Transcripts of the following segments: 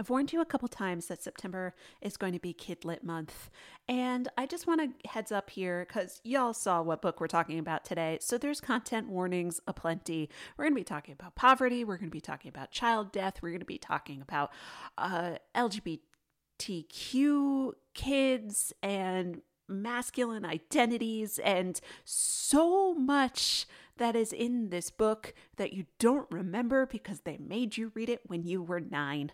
I've warned you a couple times that September is going to be Kid Lit Month. And I just want to heads up here because y'all saw what book we're talking about today. So there's content warnings aplenty. We're going to be talking about poverty. We're going to be talking about child death. We're going to be talking about uh, LGBTQ kids and masculine identities and so much that is in this book that you don't remember because they made you read it when you were nine.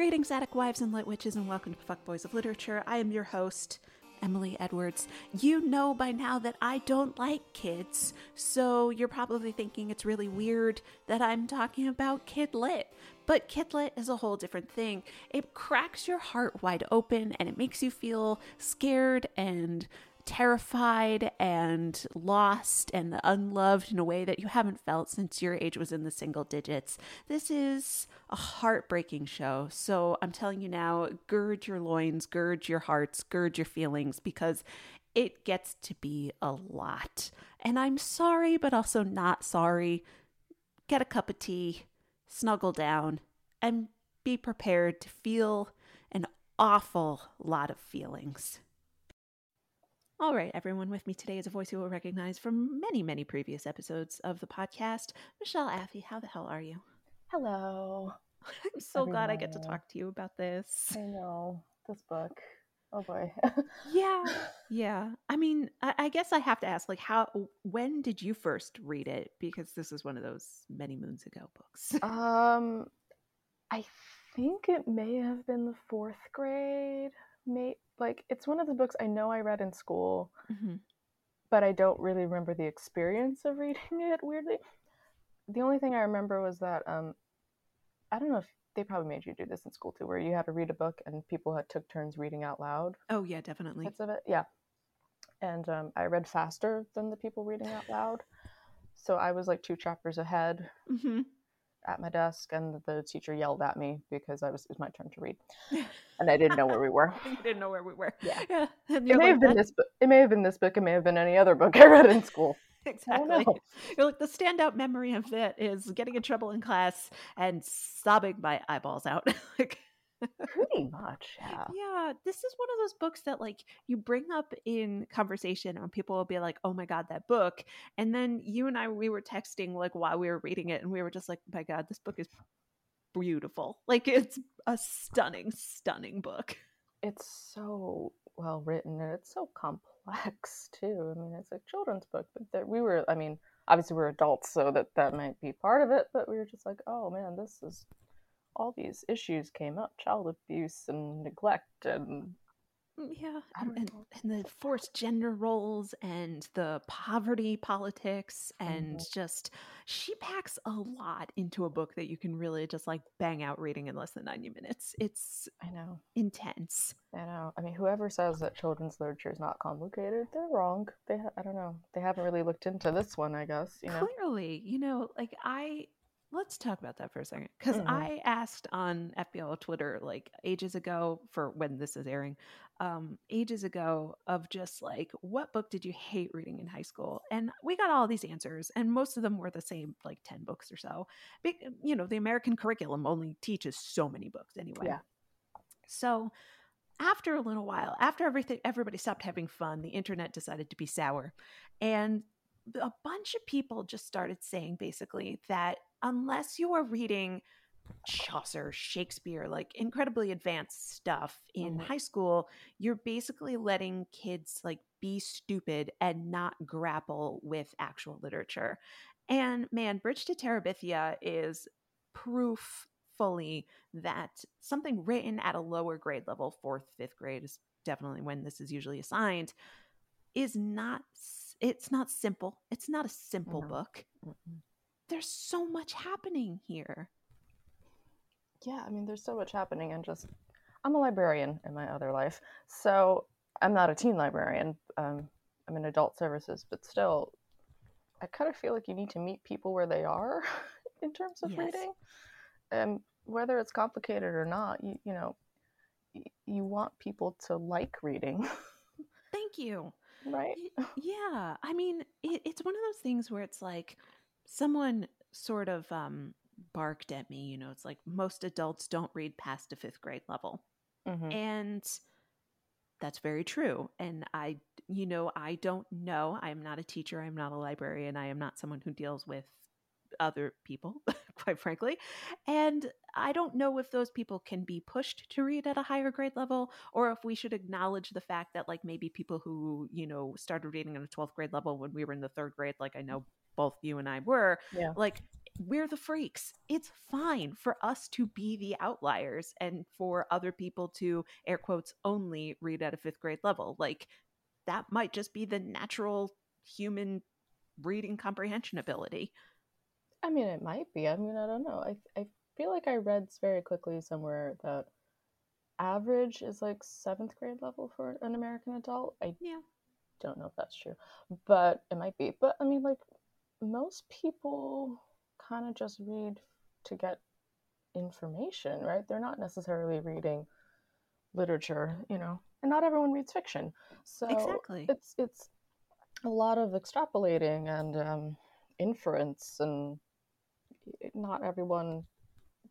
Greetings, Attic Wives and Lit Witches, and welcome to Fuckboys of Literature. I am your host, Emily Edwards. You know by now that I don't like kids, so you're probably thinking it's really weird that I'm talking about Kid Lit. But Kid Lit is a whole different thing. It cracks your heart wide open and it makes you feel scared and terrified and lost and unloved in a way that you haven't felt since your age was in the single digits. This is a heartbreaking show. So I'm telling you now, gird your loins, gird your hearts, gird your feelings because it gets to be a lot. And I'm sorry, but also not sorry. Get a cup of tea, snuggle down, and be prepared to feel an awful lot of feelings. All right, everyone with me today is a voice you will recognize from many, many previous episodes of the podcast. Michelle Affey, how the hell are you? Hello. I'm so glad I get to talk to you about this. I know. This book. Oh boy. yeah. Yeah. I mean, I, I, guess I have to ask, like, how, when did you first read it? Because this is one of those many moons ago books. um, I think it may have been the fourth grade. May like it's one of the books I know I read in school, mm-hmm. but I don't really remember the experience of reading it. Weirdly, the only thing I remember was that um, I don't know if they probably made you do this in school too, where you had to read a book and people had took turns reading out loud. Oh yeah, definitely. Bits of it, yeah. And um, I read faster than the people reading out loud, so I was like two chapters ahead. Mm-hmm at my desk and the teacher yelled at me because I was it was my turn to read. And I didn't know where we were. you didn't know where we were. Yeah. yeah. It may like, have been this book. It may have been this book. It may have been any other book I read in school. exactly. You're like the standout memory of it is getting in trouble in class and sobbing my eyeballs out. like Pretty much, yeah. Yeah, this is one of those books that like you bring up in conversation and people will be like, "Oh my god, that book." And then you and I we were texting like while we were reading it and we were just like, "My god, this book is beautiful." Like it's a stunning stunning book. It's so well written and it's so complex too. I mean, it's a children's book, but there, we were I mean, obviously we're adults so that that might be part of it, but we were just like, "Oh man, this is all these issues came up child abuse and neglect and mm, yeah and, and, the forced gender roles and the poverty politics and mm-hmm. just she packs a lot into a book that you can really just like bang out reading in less than 90 minutes. It's i know. intense. I know. I mean whoever says that children's literature is not complicated they're wrong. They ha- i don't know. They haven't really looked into this one i guess you know? Clearly you know like i let's talk about that for a second because mm-hmm. i asked on fbl twitter like ages ago for when this is airing um ages ago of just like what book did you hate reading in high school? And we got all these answers and most of them were the same like 10 books or so you know the american curriculum only teaches so many books anyway. Yeah. So after a little while after everything everybody stopped having fun the internet decided to be sour and a bunch of people just started saying basically that unless you are reading Chaucer, Shakespeare, like incredibly advanced stuff in mm-hmm. high school, you're basically letting kids like be stupid and not grapple with actual literature. And man, Bridge to Terabithia is proof fully that something written at a lower grade level, fourth, fifth grade is definitely when this is usually assigned, is not it's not simple. It's not a simple book. Mm-hmm. There's so much happening here. Yeah, I mean, there's so much happening, and just I'm a librarian in my other life, so I'm not a teen librarian. Um, I'm in adult services, but still, I kind of feel like you need to meet people where they are in terms of yes. reading, and whether it's complicated or not, you you know, y- you want people to like reading. Thank you. Right. Yeah, I mean, it, it's one of those things where it's like someone sort of um barked at me. You know, it's like most adults don't read past a fifth grade level. Mm-hmm. And that's very true. And I, you know, I don't know. I'm not a teacher. I'm not a librarian. I am not someone who deals with other people, quite frankly. And I don't know if those people can be pushed to read at a higher grade level or if we should acknowledge the fact that, like, maybe people who, you know, started reading at a 12th grade level when we were in the third grade, like I know both you and I were, yeah. like, we're the freaks. It's fine for us to be the outliers and for other people to, air quotes, only read at a fifth grade level. Like, that might just be the natural human reading comprehension ability. I mean, it might be. I mean, I don't know. I, I feel like I read very quickly somewhere that average is like seventh grade level for an American adult. I yeah. don't know if that's true, but it might be. But I mean, like, most people kind of just read to get information, right? They're not necessarily reading literature, you know, and not everyone reads fiction. So exactly. it's it's a lot of extrapolating and um, inference, and not everyone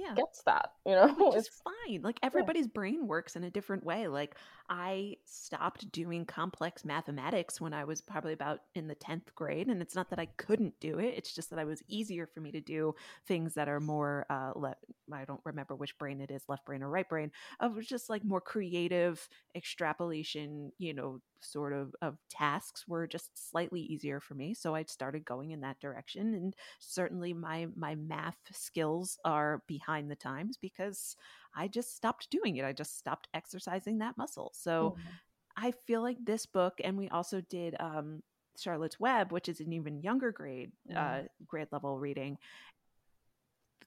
yeah. gets that, you know? Which is fine. Like everybody's yeah. brain works in a different way. Like I stopped doing complex mathematics when I was probably about in the 10th grade. And it's not that I couldn't do it, it's just that I was easier for me to do things that are more, uh, le- I don't remember which brain it is, left brain or right brain, of just like more creative extrapolation, you know, sort of of tasks were just slightly easier for me so i started going in that direction and certainly my my math skills are behind the times because i just stopped doing it i just stopped exercising that muscle so mm-hmm. i feel like this book and we also did um charlotte's web which is an even younger grade mm-hmm. uh grade level reading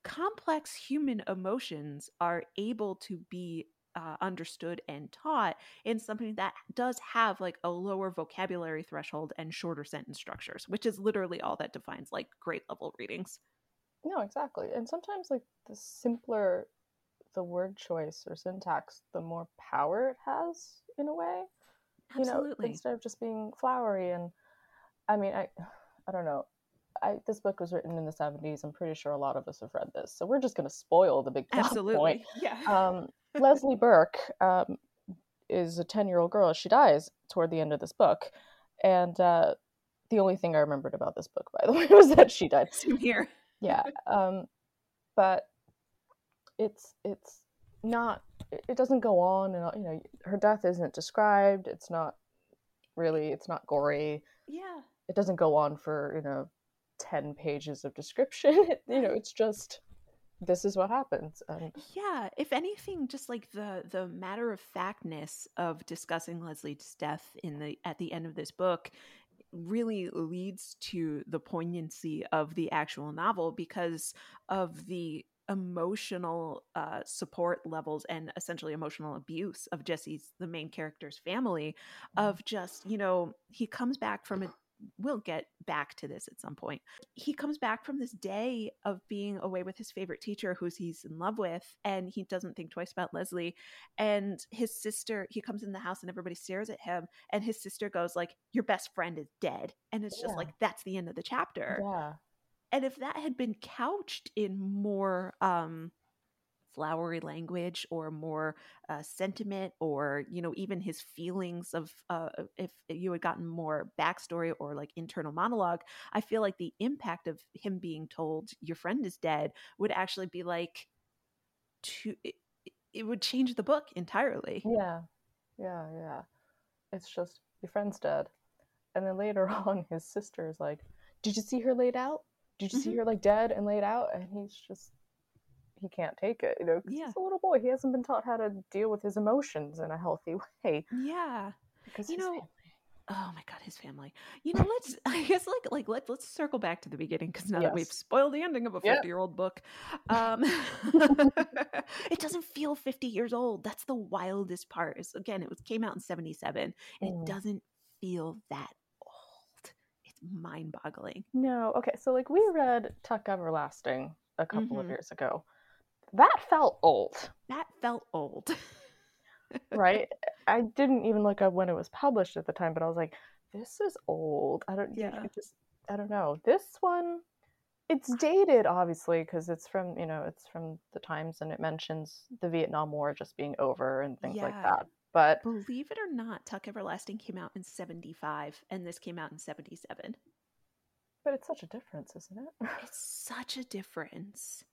complex human emotions are able to be uh, understood and taught in something that does have like a lower vocabulary threshold and shorter sentence structures, which is literally all that defines like grade level readings. No, exactly. And sometimes like the simpler the word choice or syntax, the more power it has in a way. Absolutely. You know, instead of just being flowery and I mean I I don't know. I, this book was written in the 70s. I'm pretty sure a lot of us have read this. So we're just going to spoil the big plot Absolutely. point. Yeah. Um, Leslie Burke um, is a 10 year old girl. She dies toward the end of this book. And uh, the only thing I remembered about this book, by the way, was that she died. Same here. Yeah. Um, but it's, it's not, it doesn't go on. And, you know, her death isn't described. It's not really, it's not gory. Yeah. It doesn't go on for, you know, 10 pages of description. you know, it's just this is what happens and yeah if anything just like the the matter of factness of discussing leslie's death in the at the end of this book really leads to the poignancy of the actual novel because of the emotional uh, support levels and essentially emotional abuse of Jesse's the main character's family mm-hmm. of just you know he comes back from a we'll get back to this at some point. He comes back from this day of being away with his favorite teacher, who he's in love with, and he doesn't think twice about Leslie. And his sister, he comes in the house and everybody stares at him, and his sister goes like, "Your best friend is dead," and it's yeah. just like that's the end of the chapter. Yeah. And if that had been couched in more um flowery language or more uh, sentiment or you know even his feelings of uh, if you had gotten more backstory or like internal monologue i feel like the impact of him being told your friend is dead would actually be like to it, it would change the book entirely. Yeah. Yeah yeah. It's just your friend's dead. And then later on his sister is like did you see her laid out? Did you mm-hmm. see her like dead and laid out? And he's just he can't take it you know yeah. he's a little boy he hasn't been taught how to deal with his emotions in a healthy way yeah because you know family. oh my god his family you know let's i guess like like let's let's circle back to the beginning because now yes. that we've spoiled the ending of a 50 year old book um it doesn't feel 50 years old that's the wildest part is again it was came out in 77 and mm. it doesn't feel that old. It's mind boggling. No, okay. So, like, we read Tuck Everlasting a couple mm-hmm. of years ago. That felt old. That felt old. right? I didn't even look up when it was published at the time, but I was like, this is old. I don't, yeah. just, I don't know. This one, it's dated, obviously, because it's from, you know, it's from the times and it mentions the Vietnam War just being over and things yeah. like that. But believe it or not, Tuck Everlasting came out in 75 and this came out in 77. But it's such a difference, isn't it? it's such a difference.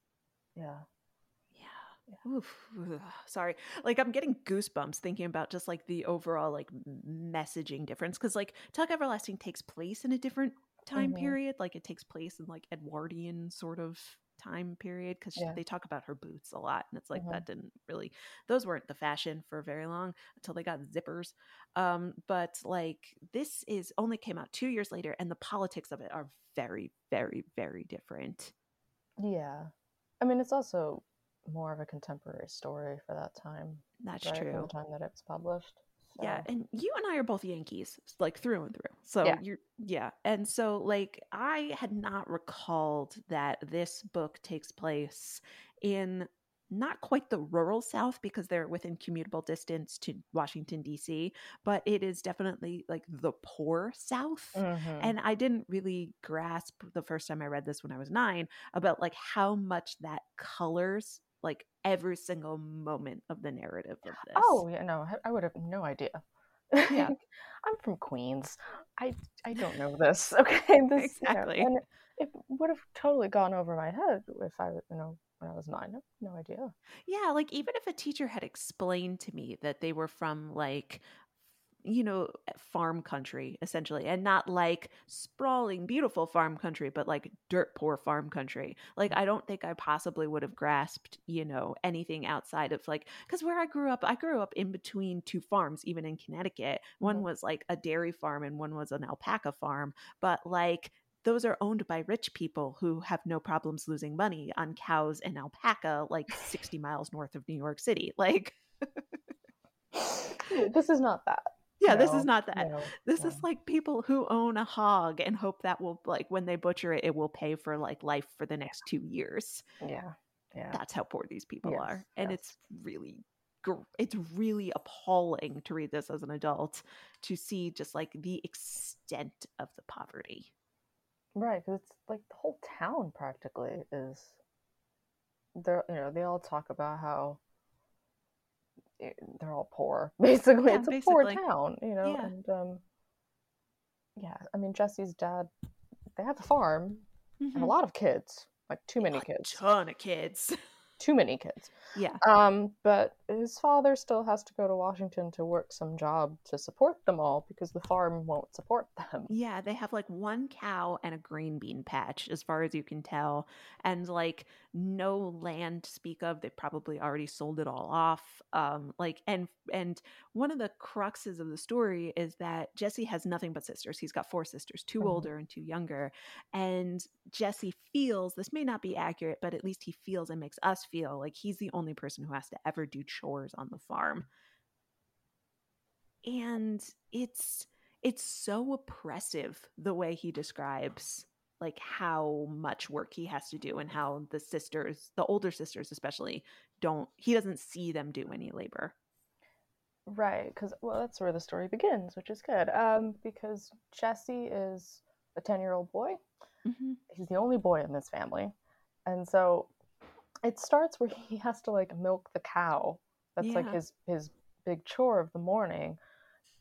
Yeah. Oof. Sorry. Like I'm getting goosebumps thinking about just like the overall like messaging difference cuz like Tuck Everlasting takes place in a different time mm-hmm. period like it takes place in like Edwardian sort of time period because yeah. they talk about her boots a lot and it's like mm-hmm. that didn't really those weren't the fashion for very long until they got zippers um but like this is only came out two years later and the politics of it are very very very different yeah i mean it's also more of a contemporary story for that time that's right? true the time that it was published so. Yeah, and you and I are both Yankees, like through and through. So yeah. you're yeah. And so like I had not recalled that this book takes place in not quite the rural south because they're within commutable distance to Washington D.C., but it is definitely like the poor south. Mm-hmm. And I didn't really grasp the first time I read this when I was 9 about like how much that colors like every single moment of the narrative of oh, this. Oh, yeah, no, I would have no idea. Yeah. I'm from Queens. I I don't know this. Okay, this exactly. You know, and it would have totally gone over my head if I, you know, when I was nine. No idea. Yeah, like even if a teacher had explained to me that they were from like you know, farm country essentially, and not like sprawling, beautiful farm country, but like dirt poor farm country. Like, I don't think I possibly would have grasped, you know, anything outside of like, because where I grew up, I grew up in between two farms, even in Connecticut. One mm-hmm. was like a dairy farm and one was an alpaca farm, but like, those are owned by rich people who have no problems losing money on cows and alpaca like 60 miles north of New York City. Like, this is not that yeah, no, this is not that. No, this no. is like people who own a hog and hope that will like when they butcher it, it will pay for like life for the next two years. Yeah, yeah. That's how poor these people yes, are, and yes. it's really, it's really appalling to read this as an adult to see just like the extent of the poverty. Right, because it's like the whole town practically is. They're you know they all talk about how They're all poor basically yeah, it's a basically. poor town you know yeah. and um yeah i mean jesse's dad they have a farm mm-hmm. and a mm-hmm. lot of kids like too many a kids ton of kids too many kids. Yeah. Um, but his father still has to go to Washington to work some job to support them all because the farm won't support them. Yeah, they have like one cow and a green bean patch, as far as you can tell, and like no land to speak of. They probably already sold it all off. Um, like and and one of the cruxes of the story is that Jesse has nothing but sisters. He's got four sisters, 2 mm-hmm. older and two younger, and Jesse feels this may not be accurate, but at least he feels and makes us feel like he's the only person who has to ever do chores on the farm. And it's it's so oppressive the way he describes like how much work he has to do and how the sisters, the older sisters especially, don't he doesn't see them do any labor. Right, because well, that's where the story begins, which is good. Um, because Jesse is a ten-year-old boy. Mm-hmm. He's the only boy in this family, and so it starts where he has to like milk the cow. That's yeah. like his his big chore of the morning.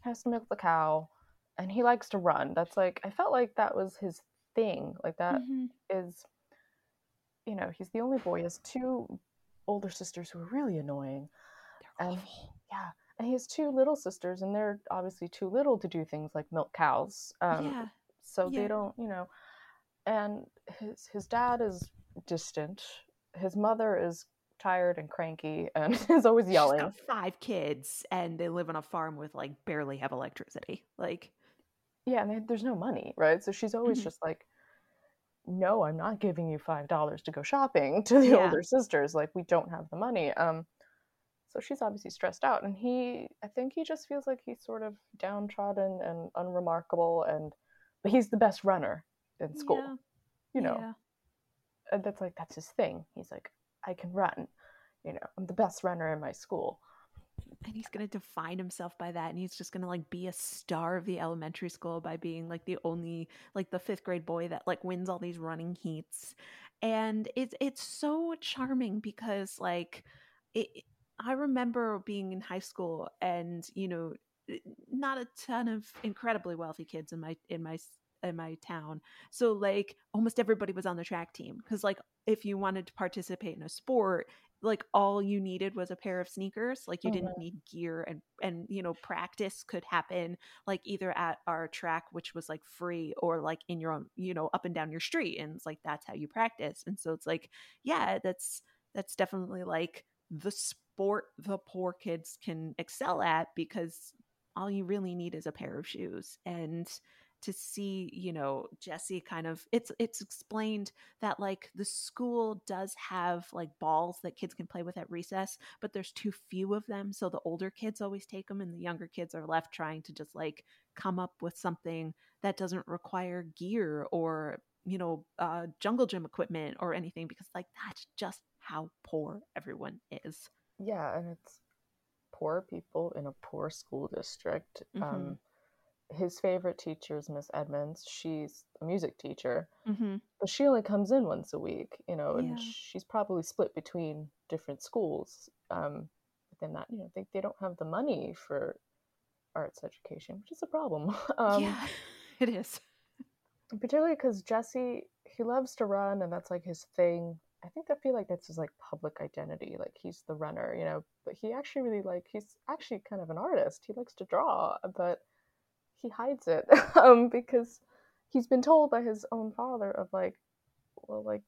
He has to milk the cow and he likes to run. That's like I felt like that was his thing. Like that mm-hmm. is you know, he's the only boy. He has two older sisters who are really annoying. They're and awful. yeah, and he has two little sisters, and they're obviously too little to do things like milk cows. Um, yeah. So yeah. they don't, you know. And his his dad is distant. His mother is tired and cranky and is always yelling. Five kids, and they live on a farm with like barely have electricity. Like, yeah, and they, there's no money, right? So she's always mm-hmm. just like, "No, I'm not giving you five dollars to go shopping." To the yeah. older sisters, like, we don't have the money. Um, so she's obviously stressed out, and he, I think he just feels like he's sort of downtrodden and unremarkable, and but he's the best runner in school, yeah. you know. Yeah. And that's like that's his thing. He's like, I can run, you know. I'm the best runner in my school. And he's gonna define himself by that, and he's just gonna like be a star of the elementary school by being like the only like the fifth grade boy that like wins all these running heats, and it's it's so charming because like it I remember being in high school and, you know, not a ton of incredibly wealthy kids in my in my in my town. So like almost everybody was on the track team cuz like if you wanted to participate in a sport, like all you needed was a pair of sneakers like you didn't mm-hmm. need gear and and you know practice could happen like either at our track which was like free or like in your own you know up and down your street and it's like that's how you practice and so it's like yeah that's that's definitely like the sport the poor kids can excel at because all you really need is a pair of shoes and to see you know jesse kind of it's it's explained that like the school does have like balls that kids can play with at recess but there's too few of them so the older kids always take them and the younger kids are left trying to just like come up with something that doesn't require gear or you know uh, jungle gym equipment or anything because like that's just how poor everyone is yeah, and it's poor people in a poor school district. Mm-hmm. Um, his favorite teacher is Miss Edmunds. She's a music teacher, mm-hmm. but she only comes in once a week, you know, and yeah. she's probably split between different schools. Um, but then that, you know, they, they don't have the money for arts education, which is a problem. Um, yeah, it is. Particularly because Jesse, he loves to run, and that's like his thing. I think I feel like that's his like public identity. Like he's the runner, you know, but he actually really like he's actually kind of an artist. He likes to draw, but he hides it um, because he's been told by his own father of like, well, like,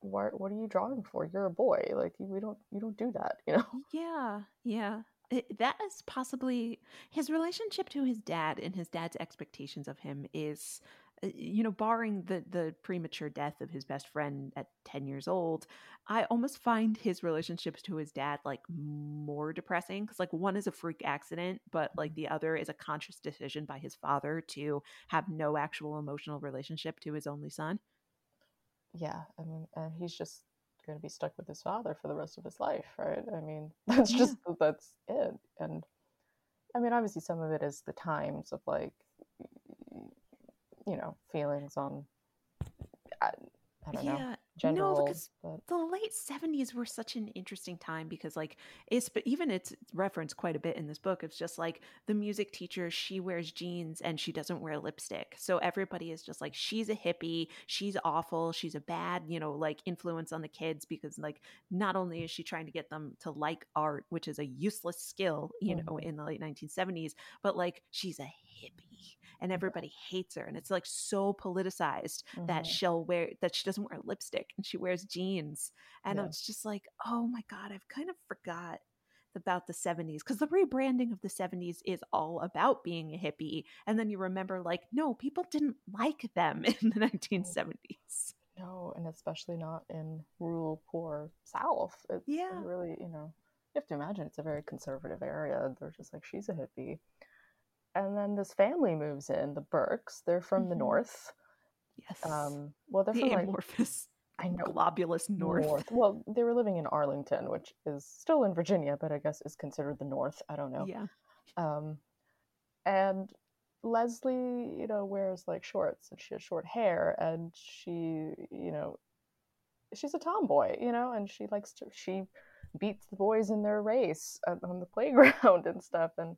what what are you drawing for? You're a boy. Like we don't you don't do that, you know. Yeah, yeah. It, that is possibly his relationship to his dad and his dad's expectations of him is you know, barring the the premature death of his best friend at 10 years old, I almost find his relationships to his dad like more depressing cuz like one is a freak accident, but like mm-hmm. the other is a conscious decision by his father to have no actual emotional relationship to his only son. Yeah, I mean, and he's just going to be stuck with his father for the rest of his life, right? I mean, that's yeah. just that's it. And I mean, obviously some of it is the times of like you know feelings on I, I don't yeah. know gender no, roles. But... The late seventies were such an interesting time because like it's but even it's referenced quite a bit in this book. It's just like the music teacher, she wears jeans and she doesn't wear lipstick. So everybody is just like she's a hippie, she's awful, she's a bad, you know, like influence on the kids because like not only is she trying to get them to like art, which is a useless skill, you mm-hmm. know, in the late 1970s, but like she's a hippie and everybody hates her and it's like so politicized mm-hmm. that she'll wear that she doesn't wear lipstick and she wears jeans and yeah. it's just like oh my god i've kind of forgot about the 70s because the rebranding of the 70s is all about being a hippie and then you remember like no people didn't like them in the 1970s no and especially not in rural poor south. It's yeah. really you know you have to imagine it's a very conservative area they're just like she's a hippie and then this family moves in, the Burkes. They're from mm-hmm. the north. Yes. Um, well, they're the from amorphous, like, I know, globulous north. north. Well, they were living in Arlington, which is still in Virginia, but I guess is considered the north. I don't know. Yeah. Um, and Leslie, you know, wears like shorts and she has short hair, and she, you know, she's a tomboy, you know, and she likes to she beats the boys in their race on the playground and stuff and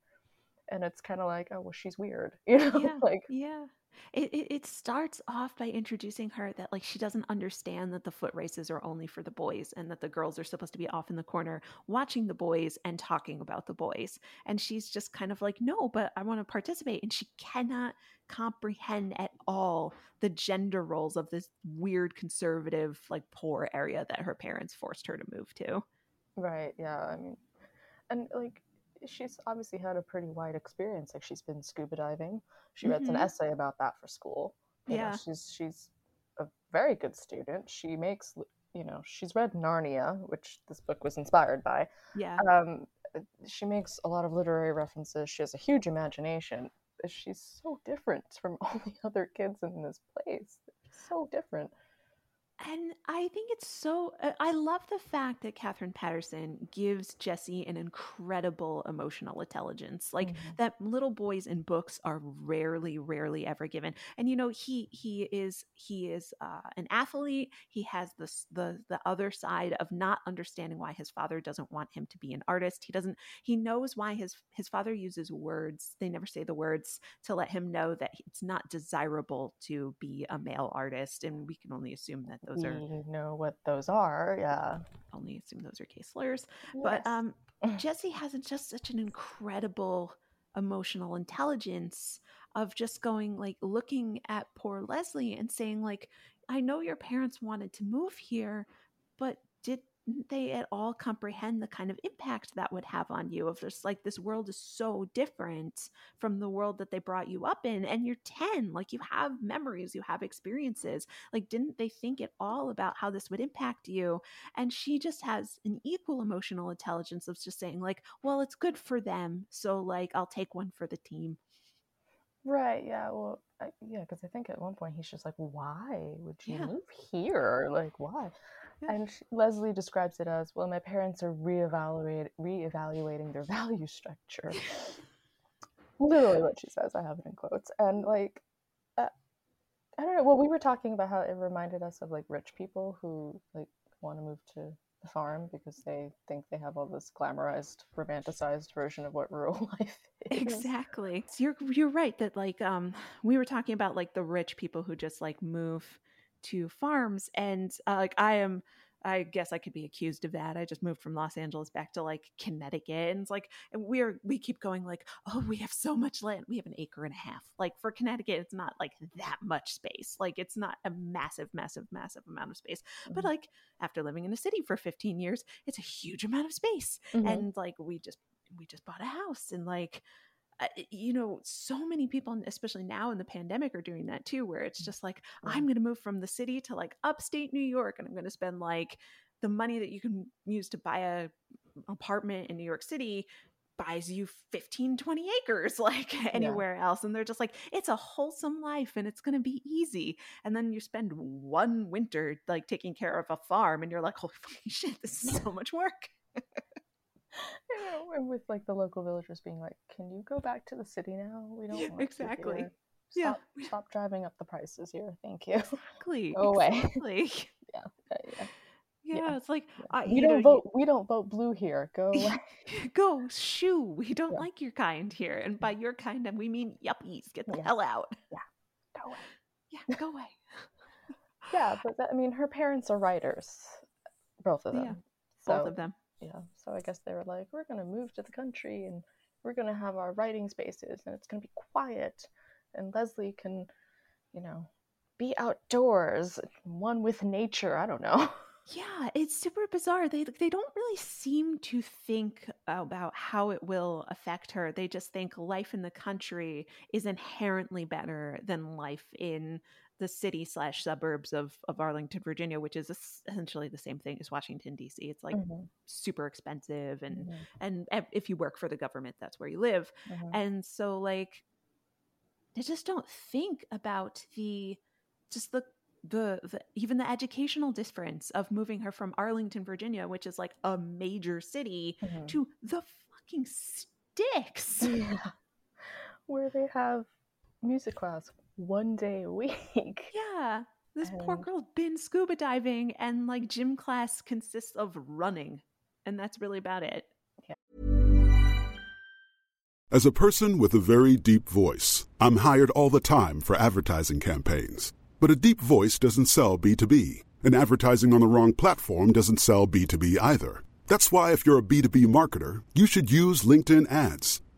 and it's kind of like oh well she's weird you know Yeah, like yeah. It, it it starts off by introducing her that like she doesn't understand that the foot races are only for the boys and that the girls are supposed to be off in the corner watching the boys and talking about the boys. And she's just kind of like, no, but I want to participate. And she cannot comprehend at all the gender roles of this weird conservative, like poor area that her parents forced her to move to. right yeah i mean and like she's obviously had a pretty wide experience like she's been scuba diving. She read an essay about that for school. You know Yeah. she's she's a very good student. She makes you know she's read narnia which this book was inspired by. Yeah. um uh, she makes a lot of literary references. She has a huge imagination. She's so different from all the other kids in this place. So different And I think it's so. uh, I love the fact that Katherine Paterson gives Jesse an incredible emotional intelligence. Like Mhm. that, little boys in books are rarely, rarely ever given. And you know, he he is he is uh, an athlete. He has this the the other side of not understanding why his father doesn't want him to be an artist. He doesn't. He knows why his his father uses words. They never say the words to let him know that it's not desirable to be a male artist. And we can only assume that those are we know what those are yeah only assume those are case slurs. But um, Jesse has just such an incredible emotional intelligence of just going like looking at poor Leslie and saying like, I know your parents wanted to move here, but did they at all comprehend the kind of impact that would have on you if just like this world is so different from the world that they brought you up in and you're 10 like you have memories you have experiences like didn't they think at all about how this would impact you and she just has an equal emotional intelligence of just saying like well it's good for them so like i'll take one for the team Right, yeah. Well, I, yeah, because I think at one point he's just like, "Why would you Yeah. move here? Like, why?" And sh Leslie describes it as, "Well, my parents are reevaluate reevaluating their value structure." Literally what she says. I have it in quotes. And like, uh, I don't know. Well, we were talking about how it reminded us of like rich people who like want to move to the farm because they think they have all this glamorized, romanticized version of what rural life is. exactly so you're you're right that like um we were talking about like the rich people who just like move to farms and uh, like i am i guess i could be accused of that i just moved from los angeles back to like connecticut and it's like and we're we keep going like oh we have so much land we have an acre and a half like for connecticut it's not like that much space like it's not a massive massive massive amount of space but Mhm. like after living in a city for 15 years it's a huge amount of space Mhm. and like we just we just bought a house and like you know so many people especially now in the pandemic are doing that too where it's mm, just like Yeah. i'm going to move from the city to like upstate new york and i'm going to spend like the money that you can use to buy a apartment in new york city buys you 15 20 acres like anywhere else and they're just like it's a wholesome life and it's going to be easy and then you spend one winter like taking care of a farm and you're like holy shit this is so much work and with like the local villagers being like, "Can you go back to the city now? We don't want you exactly. Yeah. Stop, stop driving up the prices here. Thank you." exactly Go away. exactly. yeah, yeah, yeah. yeah, Yeah. it's like. I, uh, we you don't know, you- vote. We don't vote blue here. Go go shoo we don't Yeah. like your kind here and by your kind we mean yuppies get the Yeah. hell out Yeah, Go away. yeah go away Yeah, but that, I mean, her parents are writers, both of them. So, both of them Yeah, so I guess they were like, "We're gonna move to the country and we're gonna have our writing spaces and it's gonna be quiet, and Leslie can, you know, be outdoors, one with nature." I don't know. yeah it's super bizarre they they don't really seem to think about how it will affect her they just think life in the country is inherently better than life in the city slash suburbs of of arlington virginia which is essentially the same thing as washington dc it's like Mhm, super expensive and mhm, and if you work for the government that's where you live mhm. and so like they just don't think about the just the the, the even the educational difference of moving her from Arlington, Virginia, which is like a major city, Mhm. to the fucking sticks. Yeah. Where they have music class one day a week. yeah. This and... poor girl's been scuba diving, and like gym class consists of running, and that's really about it. Yeah. As a person with a very deep voice, I'm hired all the time for advertising campaigns. But a deep voice doesn't sell B2B, and advertising on the wrong platform doesn't sell B2B either. That's why, if you're a B2B marketer, you should use LinkedIn ads.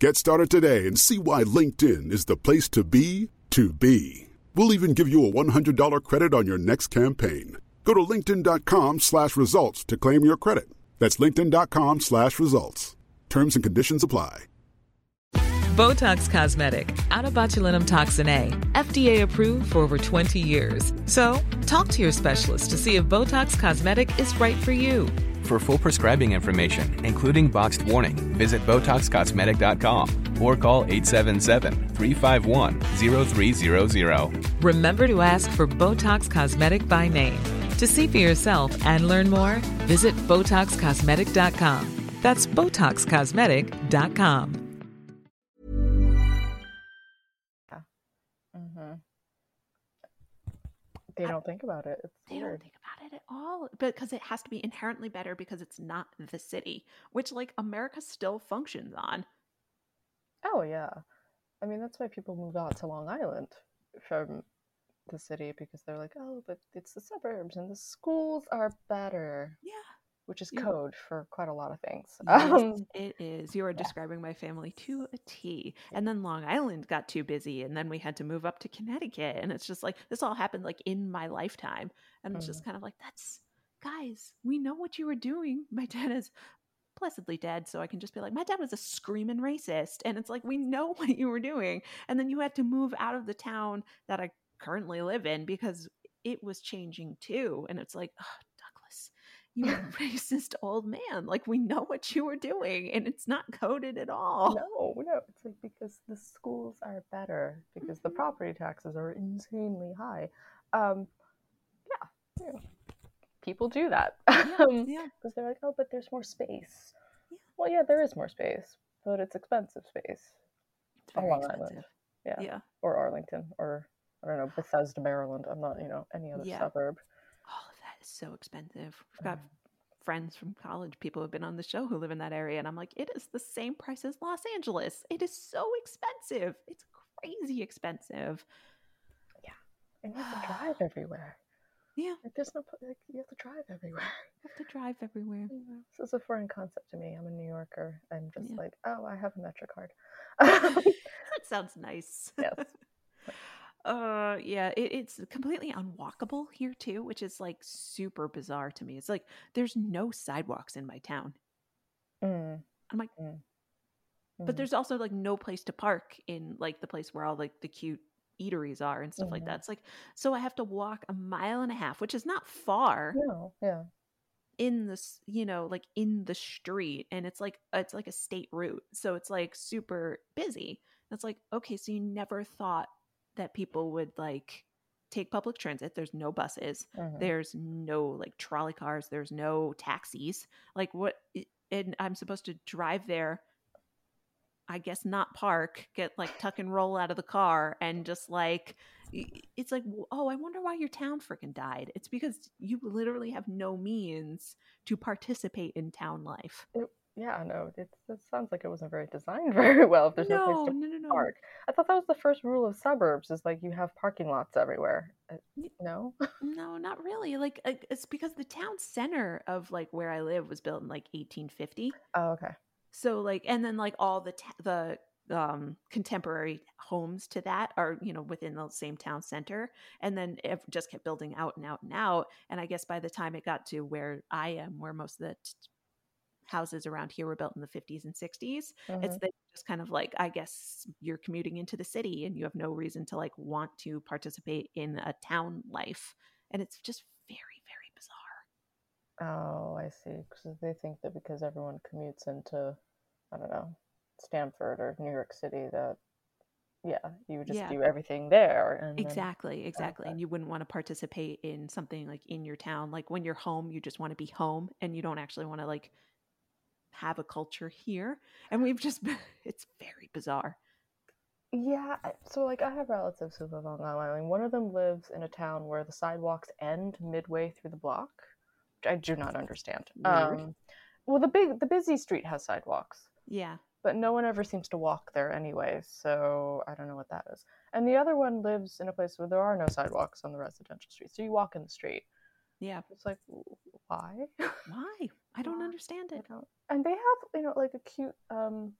Get started today and see why LinkedIn is the place to be to be. We'll even give you a $100 credit on your next campaign. Go to linkedin.com slash results to claim your credit. That's linkedin.com slash results. Terms and conditions apply. Botox Cosmetic, out of botulinum toxin A, FDA approved for over 20 years. So, talk to your specialist to see if Botox Cosmetic is right for you. For full prescribing information, including boxed warning, visit BotoxCosmetic.com or call 877-351-0300. Remember to ask for Botox Cosmetic by name. To see for yourself and learn more, visit BotoxCosmetic.com. That's BotoxCosmetic.com. Mm-hmm. They don't think about it. It's they weird. Don't think about it at all because it has to be inherently better because it's not the city, which like America still functions on. Oh yeah, I mean that's why people move out to Long Island from the city because they're like, oh, but it's the suburbs and the schools are better. Yeah, which is code for quite a lot of things. Yes, um, it is. You are yeah. describing my family to a T. And then Long Island got too busy, and then we had to move up to Connecticut. And it's just like this all happened like in my lifetime, and it's just kind of like that's guys, we know what you were doing. My dad is blessedly dead, so I can just be like, my dad was a screaming racist, and it's like we know what you were doing. And then you had to move out of the town that I currently live in because it was changing too. And it's like, oh, Douglas, you racist old man. Like we know what you were doing and it's not coded at all. No, no. It's like because the schools are better because mm-hmm. the property taxes are insanely high. Um People do that. Yeah, um, yeah. Because they're like, oh, but there's more space. Yeah. Well, yeah, there is more space, but it's expensive space. It's very Long expensive. Island. Yeah. Yeah. Or Arlington or I don't know, Bethesda, Maryland. I'm not, you know, any other yeah. suburb that is so expensive. We've got friends from college, people who've been on the show who live in that area, and I'm like, it is the same price as Los Angeles. It is so expensive. It's crazy expensive. Yeah, and you have to drive everywhere. Yeah, like, there's no like you have to drive everywhere. You have to drive everywhere. this is a foreign concept to me. I'm a New Yorker. I'm just yeah. like, oh, I have a MetroCard. that sounds nice. Yes. Uh, yeah, it, it's completely unwalkable here too, which is like super bizarre to me. It's like there's no sidewalks in my town. Mm. I'm like, mm. but mm. there's also like no place to park in like the place where all like the cute eateries are and stuff mm-hmm. like that. It's like so I have to walk a mile and a half, which is not far. No, yeah. In this, you know, like in the street, and it's like it's like a state route, so it's like super busy. It's like okay, so you never thought that people would like take public transit. There's no buses. Mm-hmm. There's no like trolley cars. There's no taxis. Like what? And I'm supposed to drive there. I guess not park, get like tuck and roll out of the car and just like, it's like, oh, I wonder why your town freaking died. It's because you literally have no means to participate in town life. It yeah, no, it, it sounds like it wasn't very designed very well. If there's no, no place to no, no, no. park, I thought that was the first rule of suburbs: is like you have parking lots everywhere. Uh, no, no, not really. Like uh, it's because the town center of like where I live was built in like 1850. Oh, okay. So like, and then like all the ta- the um, contemporary homes to that are you know within the same town center and then it just kept building out and out and out and i guess by the time it got to where i am where most of the t- houses around here were built in the 50s and 60s. Mhm. It's just kind of like, I guess you're commuting into the city and you have no reason to like want to participate in a town life. And it's just very. Oh, I see. Because they think that because everyone commutes into, I don't know, Stamford or New York City, that yeah, you would just Yeah. do everything there. And then- Exactly, exactly. Okay. And you wouldn't want to participate in something like in your town. Like when you're home, you just want to be home and you don't actually want to like have a culture here. And we've just, it's very bizarre. Yeah, so like I have relatives who live on Long Island. One of them lives in a town where the sidewalks end midway through the block, I do not understand. Um, well, the big, the busy street has sidewalks, Yeah. but no one ever seems to walk there anyway. So I don't know what that is. And the other one lives in a place where there are no sidewalks on the residential street, so you walk in the street. Yeah. It's like, why? Why? I don't understand it. don't. And they have, you know, like a cute, um,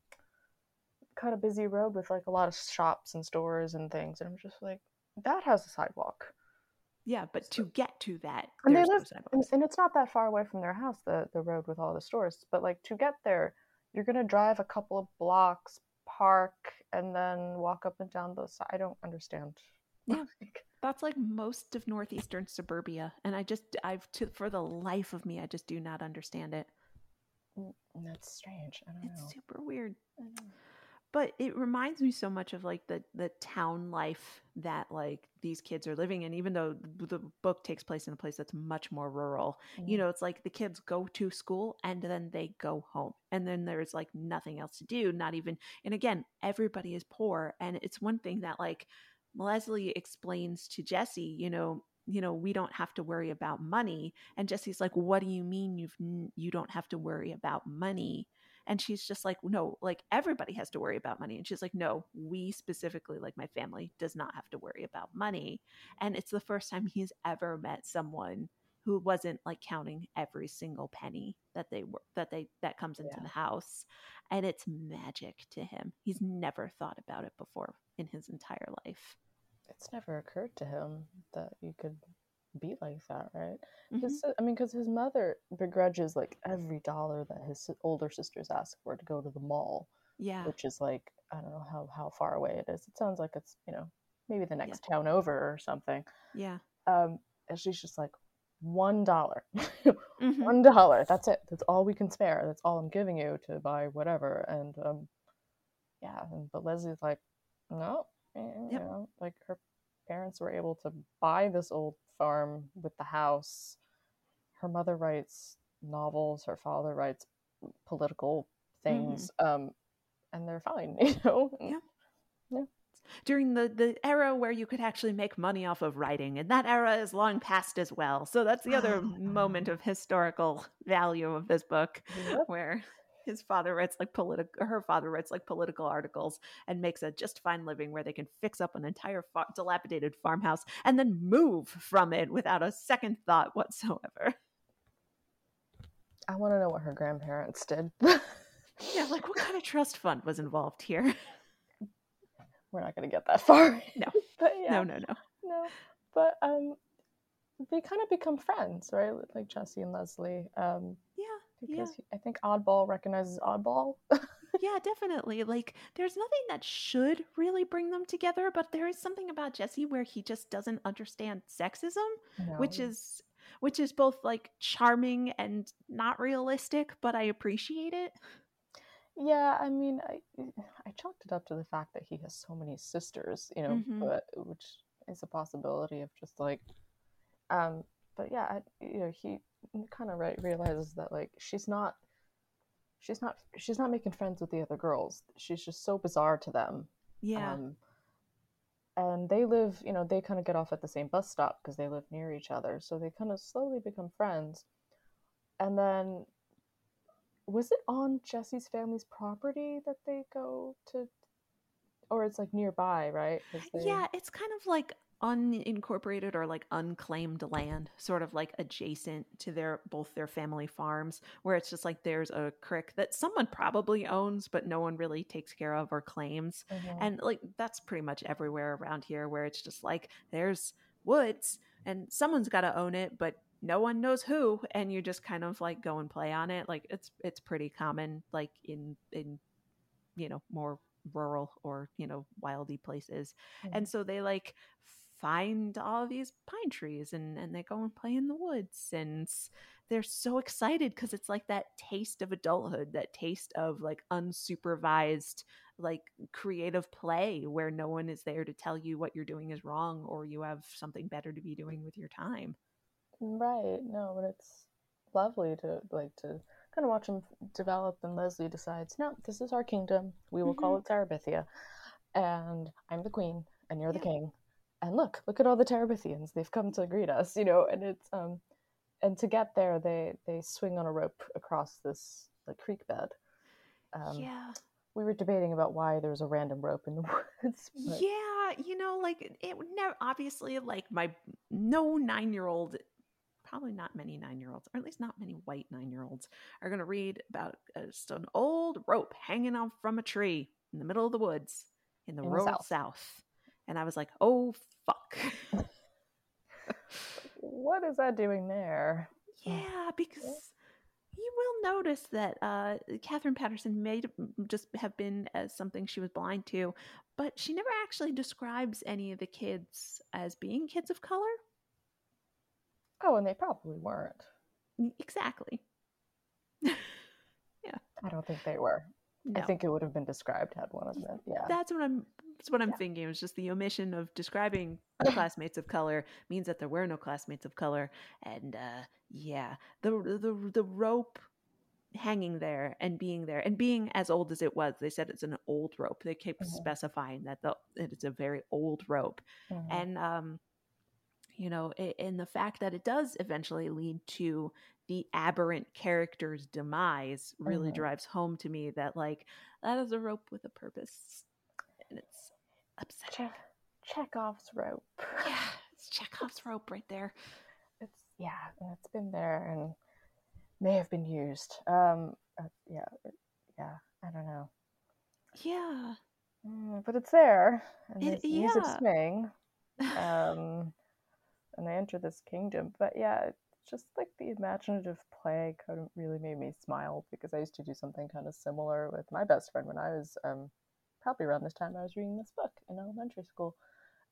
kind of busy road with like a lot of shops and stores and things. And I'm just like, that has a sidewalk. Yeah, but to get to that, And they there's no and, it's not that far away from their house, the the road with all the stores. But like to get there, you're gonna drive a couple of blocks, park, and then walk up and down those. si- I don't understand. Yeah. That's like most of northeastern suburbia, and I just I've to for the life of me I just do not understand it. mm, that's strange. I don't It's know. super weird. But it reminds me so much of like the the town life that like these kids are living in even though the book takes place in a place that's much more rural. You Mhm. know, it's like the kids go to school and then they go home. And then there's like nothing else to do, not even and again, everybody is poor and it's one thing that like Leslie explains to Jesse, you know, you know, we don't have to worry about money. And Jesse's like, "What do you mean you've you don't have to worry about money?" And she's just like, "No, like everybody has to worry about money." And she's like, "No, we specifically, like my family, does not have to worry about money." And it's the first time he's ever met someone who wasn't like counting every single penny that they were that they that comes into Yeah. the house and it's magic to him he's never thought about it before in his entire life It's never occurred to him that you could be like that, right? Mhm. His, I mean, because his mother begrudges like every dollar that his older sisters ask for to go to the mall, yeah which is like I don't know how how far away it is. It sounds like it's you know maybe the next town over or something. yeah Um, and she's just like one dollar, Mhm. one dollar. That's it. That's all we can spare. That's all I'm giving you to buy whatever. And um, yeah. And, but Leslie's like, no, eh, you know, like her parents were able to buy this old farm with the house. Her mother writes novels. Her father writes political things. Um, and they're fine, you know. Yeah. during the the era where you could actually make money off of writing and that era is long past as well so that's the other moment of historical value of this book Yep. where his father writes like political her father writes like political articles and makes a just fine living where they can fix up an entire fa- dilapidated farmhouse and then move from it without a second thought whatsoever I want to know what her grandparents did. yeah like what kind of trust fund was involved here We're not going to get that far. No. but yeah. no no no No, but um, they kind of become friends, right? Like Jesse and Leslie. Um, yeah because he- I think Oddball recognizes Oddball. yeah, definitely. Like, there's nothing that should really bring them together, but there is something about Jesse where he just doesn't understand sexism, which is which is both like charming and not realistic, but I appreciate it. yeah. I mean, I I chalked it up to the fact that he has so many sisters, you know, Mhm. but which is a possibility of just like, um. But yeah, I, you know, he kind of right realizes that like she's not. She's not. She's not making friends with the other girls. She's just so bizarre to them. Yeah. Um, and they live, you know, they kind of get off at the same bus stop because they live near each other. So they kind of slowly become friends. And then, was it on Jesse's family's property that they go to? Or it's like nearby, right? they- Yeah, it's kind of like unincorporated or like unclaimed land, sort of like adjacent to their both their family farms, where it's just like there's a creek that someone probably owns, but no one really takes care of or claims. Mhm. And like that's pretty much everywhere around here where it's just like there's woods and someone's got to own it, but no one knows who and you just kind of like go and play on it like it's it's pretty common like in in you know more rural or you know wildy places mm-hmm. and so they like find all these pine trees and and they go and play in the woods and they're so excited because it's like that taste of adulthood that taste of like unsupervised like creative play where no one is there to tell you what you're doing is wrong or you have something better to be doing with your time right no but it's lovely to like to kind of watch them develop and leslie decides no this is our kingdom we will mm-hmm. call it terabithia and i'm the queen and you're yeah. the king and look look at all the terabithians they've come to greet us you know and it's um and to get there they they swing on a rope across this like creek bed. Um, yeah. we were debating about why there was a random rope in the woods but... yeah you know like it would never obviously like my no nine year old probably not many nine year olds or at least not many white nine year olds are going to read about uh, just an old rope hanging off from a tree in the middle of the woods in the in rural the south. south and i was like oh fuck what is that doing there? Yeah, because you will notice that uh, Katherine Paterson may just have been as something she was blind to, but she never actually describes any of the kids as being kids of color. Oh, and they probably weren't. Exactly. yeah. I don't think they were. No. I think it would have been described had one of them. Yeah. That's what I'm that's what I'm yeah. thinking. It was just the omission of describing classmates of color means that there were no classmates of color. And uh yeah, the the the rope hanging there and being there and being as old as it was they said it's an old rope they kept mm-hmm. specifying that the it's a very old rope mm-hmm. and um you know in the fact that it does eventually lead to the aberrant character's demise really mm-hmm. drives home to me that like that is a rope with a purpose and it's upsetting. Che- Chekhov's rope. Yeah, it's Chekhov's rope right there. It's yeah, it's been there and may have been used. Um, uh, yeah, yeah, I don't know. Yeah, mm, but it's there, and it, yeah. music swing. Um, and I enter this kingdom. But yeah, just like the imaginative play kind of really made me smile because I used to do something kind of similar with my best friend when I was um, probably around this time I was reading this book in elementary school.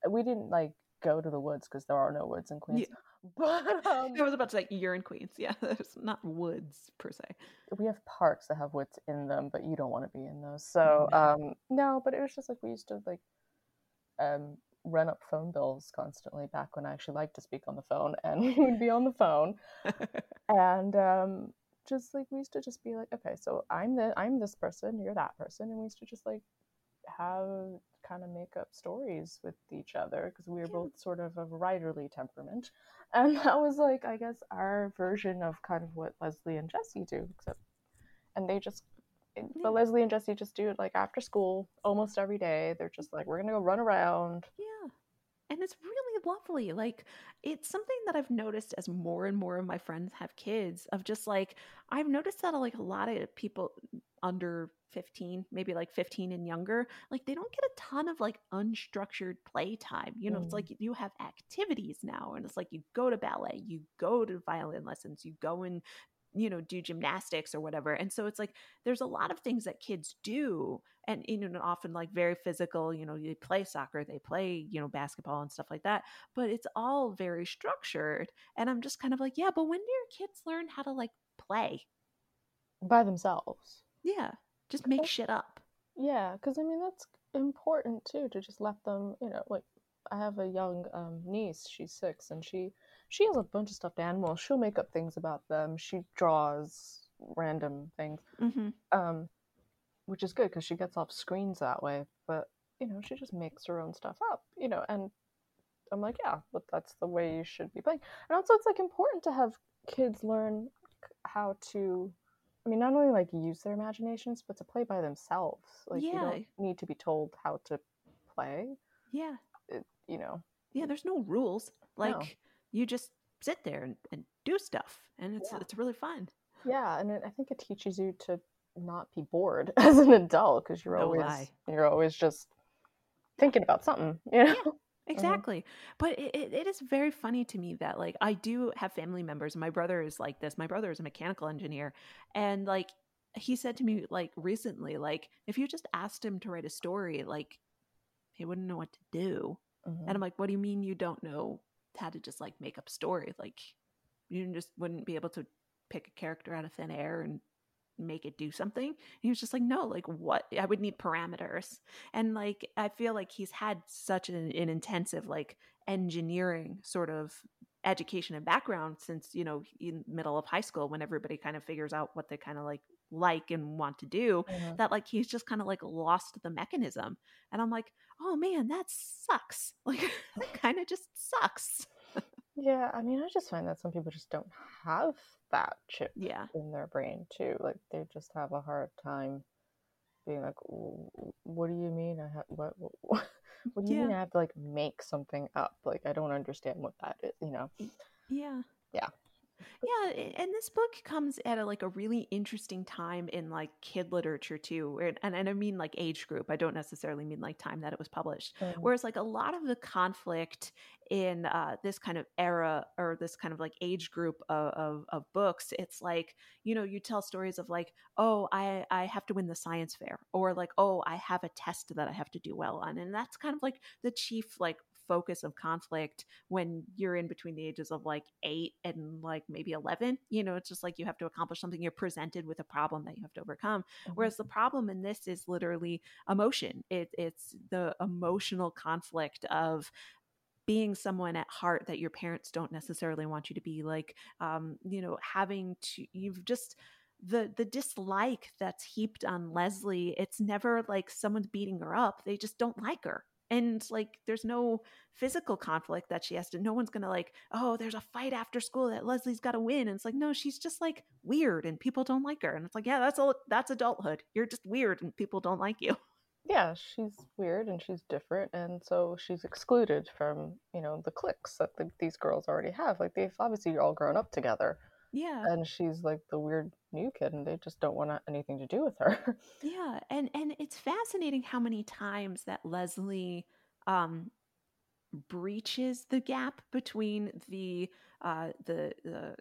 Uh, we didn't like go to the woods because there are no woods in Queens. Yeah. But um, I was about to say you're in Queens. Yeah, there's not woods per se. We have parks that have woods in them, but you don't want to be in those. So um, no, but it was just like we used to like um, run up phone bills constantly back when I actually liked to speak on the phone, and we would be on the phone, and um, just like we used to just be like, okay, so I'm the I'm this person, you're that person, and we used to just like have kind of make up stories with each other because we were both sort of of writerly temperament, and that was like I guess our version of kind of what Leslie and Jesse do, except and they just but Leslie and Jesse just do it like after school almost every day. They're just like, we're gonna go run around. Yeah. And it's really lovely. Like it's something that I've noticed as more and more of my friends have kids of just like I've noticed that like a lot of people under 15, maybe like 15 and younger, like they don't get a ton of like unstructured playtime. You know, mm. it's like you have activities now and it's like you go to ballet, you go to violin lessons, you go and you know do gymnastics or whatever and so it's like there's a lot of things that kids do and you know often like very physical you know they play soccer they play you know basketball and stuff like that but it's all very structured and i'm just kind of like yeah but when do your kids learn how to like play? By themselves. Yeah just make shit up. Yeah because i mean that's important too to just let them you know like i have a young um, niece she's six and she she has a bunch of stuffed animals. She'll make up things about them. She draws random things, mm-hmm. um, which is good because she gets off screens that way. But you know, she just makes her own stuff up. You know, and I'm like, yeah, but that's the way you should be playing. And also, it's like important to have kids learn how to. I mean, not only like use their imaginations, but to play by themselves. Like yeah. you don't need to be told how to play. Yeah. It, you know. Yeah, there's no rules. Like. No you just sit there and, and do stuff and it's yeah. it's really fun yeah and it, i think it teaches you to not be bored as an adult because you're no always lie. you're always just thinking about something you know yeah. exactly mm-hmm. but it, it, it is very funny to me that like i do have family members my brother is like this my brother is a mechanical engineer and like he said to me like recently like if you just asked him to write a story like he wouldn't know what to do mm-hmm. and i'm like what do you mean you don't know how to just like make up story like you just wouldn't be able to pick a character out of thin air and make it do something. And he was just like, no, like what? I would need parameters. And like, I feel like he's had such an, an intensive like engineering sort of education and background since, you know, in middle of high school when everybody kind of figures out what they kind of like like and want to do mm-hmm. that like he's just kind of like lost the mechanism and i'm like oh man that sucks like that kind of just sucks yeah i mean i just find that some people just don't have that chip yeah. in their brain too. Like they just have a hard time being like, "What do you mean? I have what? What, what do you yeah. mean I have to like make something up? Like I don't understand what that is. You know? Yeah. Yeah. Yeah, and this book comes at a like a really interesting time in like kid literature too, and and I mean like age group. I don't necessarily mean like time that it was published. Mm-hmm. Whereas like a lot of the conflict in uh, this kind of era or this kind of like age group of, of, of books, it's like you know you tell stories of like oh I I have to win the science fair or like oh I have a test that I have to do well on, and that's kind of like the chief like focus of conflict when you're in between the ages of like eight and like maybe 11. You know, it's just like you have to accomplish something, you're presented with a problem that you have to overcome. Mm-hmm. Whereas the problem in this is literally emotion, it, it's the emotional conflict of being someone at heart that your parents don't necessarily want you to be like um you know having to you've just the the dislike that's heaped on Leslie it's never like someone's beating her up they just don't like her and like there's no physical conflict that she has to no one's gonna like oh there's a fight after school that leslie's got to win. And it's like no she's just like weird and people don't like her. And it's like yeah that's all that's adulthood. You're just weird and people don't like you. Yeah she's weird and she's different and so she's excluded from you know the cliques that the, these girls already have. Like they've obviously all grown up together yeah. and she's like the weird new kid and they just don't want anything to do with her. Yeah and and it's fascinating how many times that leslie um breaches the gap between the uh the the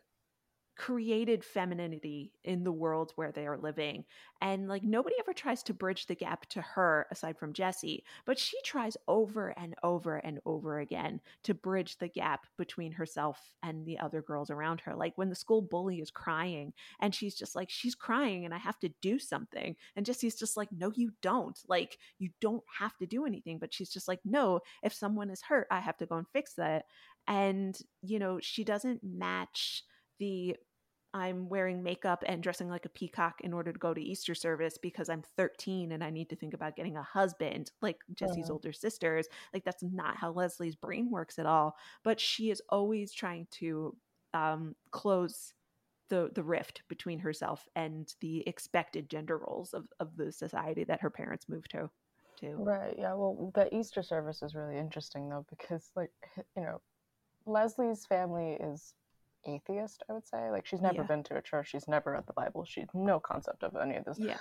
created femininity in the world where they are living. And like nobody ever tries to bridge the gap to her aside from Jesse, but she tries over and over and over again to bridge the gap between herself and the other girls around her. Like when the school bully is crying and she's just like, she's crying and I have to do something. And Jesse's just like, no, you don't. Like, you don't have to do anything. But she's just like, no, if someone is hurt, I have to go and fix that. And, you know, she doesn't match the I'm wearing makeup and dressing like a peacock in order to go to Easter service because I'm 13 and I need to think about getting a husband, like Jesse's uh-huh. older sisters. Like, that's not how Leslie's brain works at all. But she is always trying to um, close the, the rift between herself and the expected gender roles of, of the society that her parents moved to. to. Right. Yeah. Well, the Easter service is really interesting, though, because, like, you know, Leslie's family is atheist, I would say. Like she's never yeah. been to a church, she's never read the Bible, she's no concept of any of this. Yeah.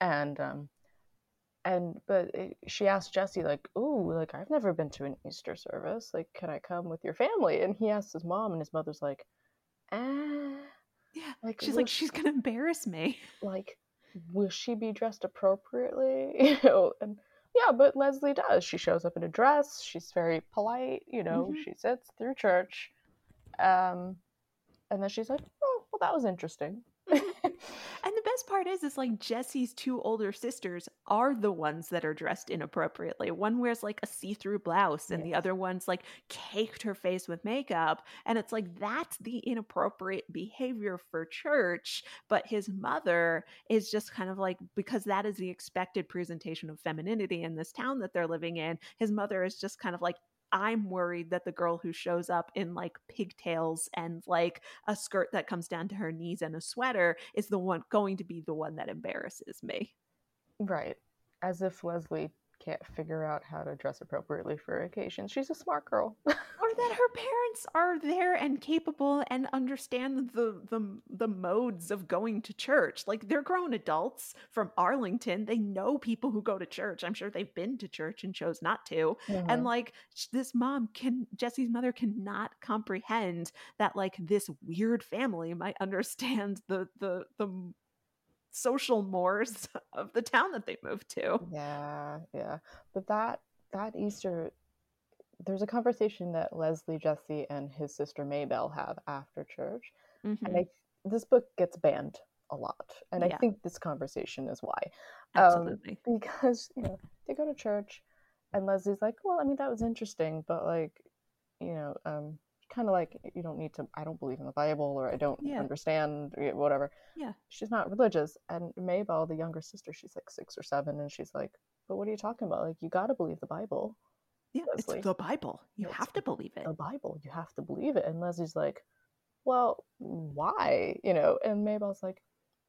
And um and but it, she asked Jesse like, "Ooh, like I've never been to an Easter service. Like, can I come with your family?" And he asked his mom, and his mother's like, "Ah." Yeah. Like she's like, she's gonna embarrass me. Like, will she be dressed appropriately? You know, and yeah, but Leslie does. She shows up in a dress. She's very polite. You know, mm-hmm. she sits through church. Um, and then she's like, "Oh, well, that was interesting." Mm-hmm. and the best part is, is like Jesse's two older sisters are the ones that are dressed inappropriately. One wears like a see-through blouse, and yes. the other one's like caked her face with makeup. And it's like that's the inappropriate behavior for church. But his mother is just kind of like because that is the expected presentation of femininity in this town that they're living in. His mother is just kind of like I'm worried that the girl who shows up in like pigtails and like a skirt that comes down to her knees and a sweater is the one going to be the one that embarrasses me. Right. As if Leslie can't figure out how to dress appropriately for occasions. She's a smart girl. or that her parents are there and capable and understand the the the modes of going to church. Like they're grown adults from Arlington. They know people who go to church. I'm sure they've been to church and chose not to. Mm-hmm. And like this mom can Jesse's mother cannot comprehend that like this weird family might understand the the the social mores of the town that they moved to. Yeah, yeah. But that that Easter there's a conversation that Leslie Jesse and his sister Maybelle have after church. Mm-hmm. And I, this book gets banned a lot. And yeah. I think this conversation is why. Um, Absolutely. Um, because, you know, they go to church and Leslie's like, well, I mean, that was interesting, but like, you know, um, kind of like you don't need to i don't believe in the bible or i don't yeah. understand whatever. Yeah. She's not religious and maybelle the younger sister she's like six or seven and she's like but what are you talking about? Like you got to believe the bible. Yeah Leslie. it's the bible. You have to believe it. the bible. You have to believe it. And leslie's like well why? You know? And maybelle's like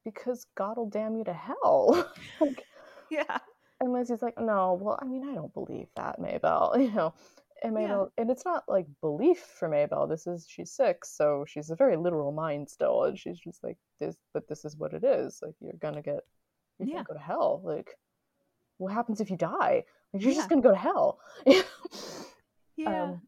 because god will damn you to hell. Like, yeah. and leslie's like no well i mean i don't believe that maybelle you know and Maybelle, yeah. and it's not like belief for Maybelle. This is she's six, so she's a very literal mind still, and she's just like this. But this is what it is. Like you're gonna get, you're yeah. gonna go to hell. Like, what happens if you die? Like you're yeah. just gonna go to hell. yeah. Um,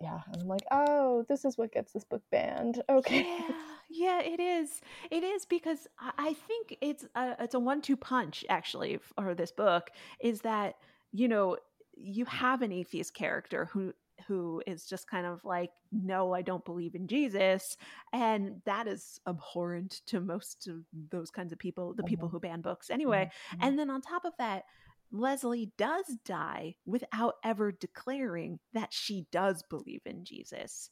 yeah, and I'm like, oh, this is what gets this book banned. Okay. Yeah, yeah, it is. It is because I think it's a, it's a one-two punch actually for this book. Is that you know you have an atheist character who who is just kind of like no i don't believe in jesus and that is abhorrent to most of those kinds of people the people mm-hmm. who ban books anyway mm-hmm. and then on top of that leslie does die without ever declaring that she does believe in jesus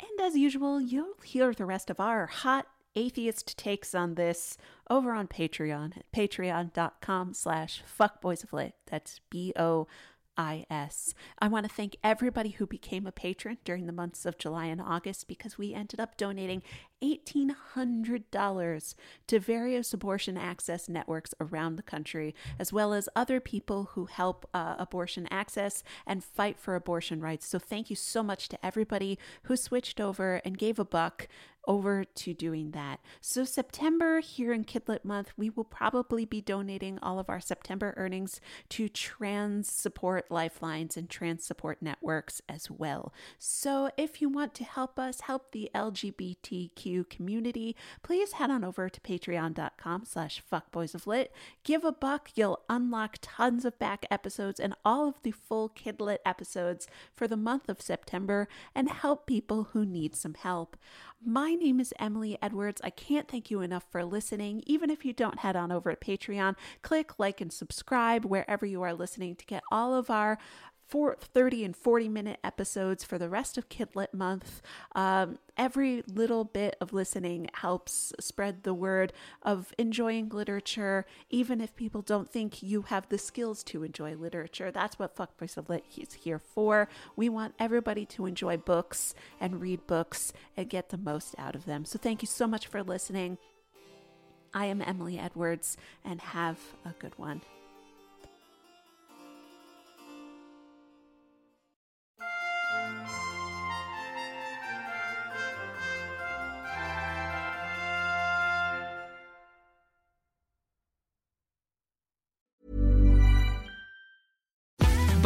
and as usual you'll hear the rest of our hot atheist takes on this over on Patreon at patreon.com slash fuckboysoflit. That's B-O IS. I want to thank everybody who became a patron during the months of July and August because we ended up donating $1,800 to various abortion access networks around the country, as well as other people who help uh, abortion access and fight for abortion rights. So, thank you so much to everybody who switched over and gave a buck over to doing that. So, September here in Kidlit Month, we will probably be donating all of our September earnings to trans support lifelines and trans support networks as well. So, if you want to help us help the LGBTQ community, please head on over to patreon.com slash fuckboysoflit. Give a buck, you'll unlock tons of back episodes and all of the full Kidlit episodes for the month of September and help people who need some help. My name is Emily Edwards. I can't thank you enough for listening. Even if you don't head on over to Patreon, click like and subscribe wherever you are listening to get all of our for 30 and 40 minute episodes for the rest of Kidlit Month. Um, every little bit of listening helps spread the word of enjoying literature, even if people don't think you have the skills to enjoy literature. That's what Fuckboys of Lit is here for. We want everybody to enjoy books and read books and get the most out of them. So thank you so much for listening. I am Emily Edwards, and have a good one.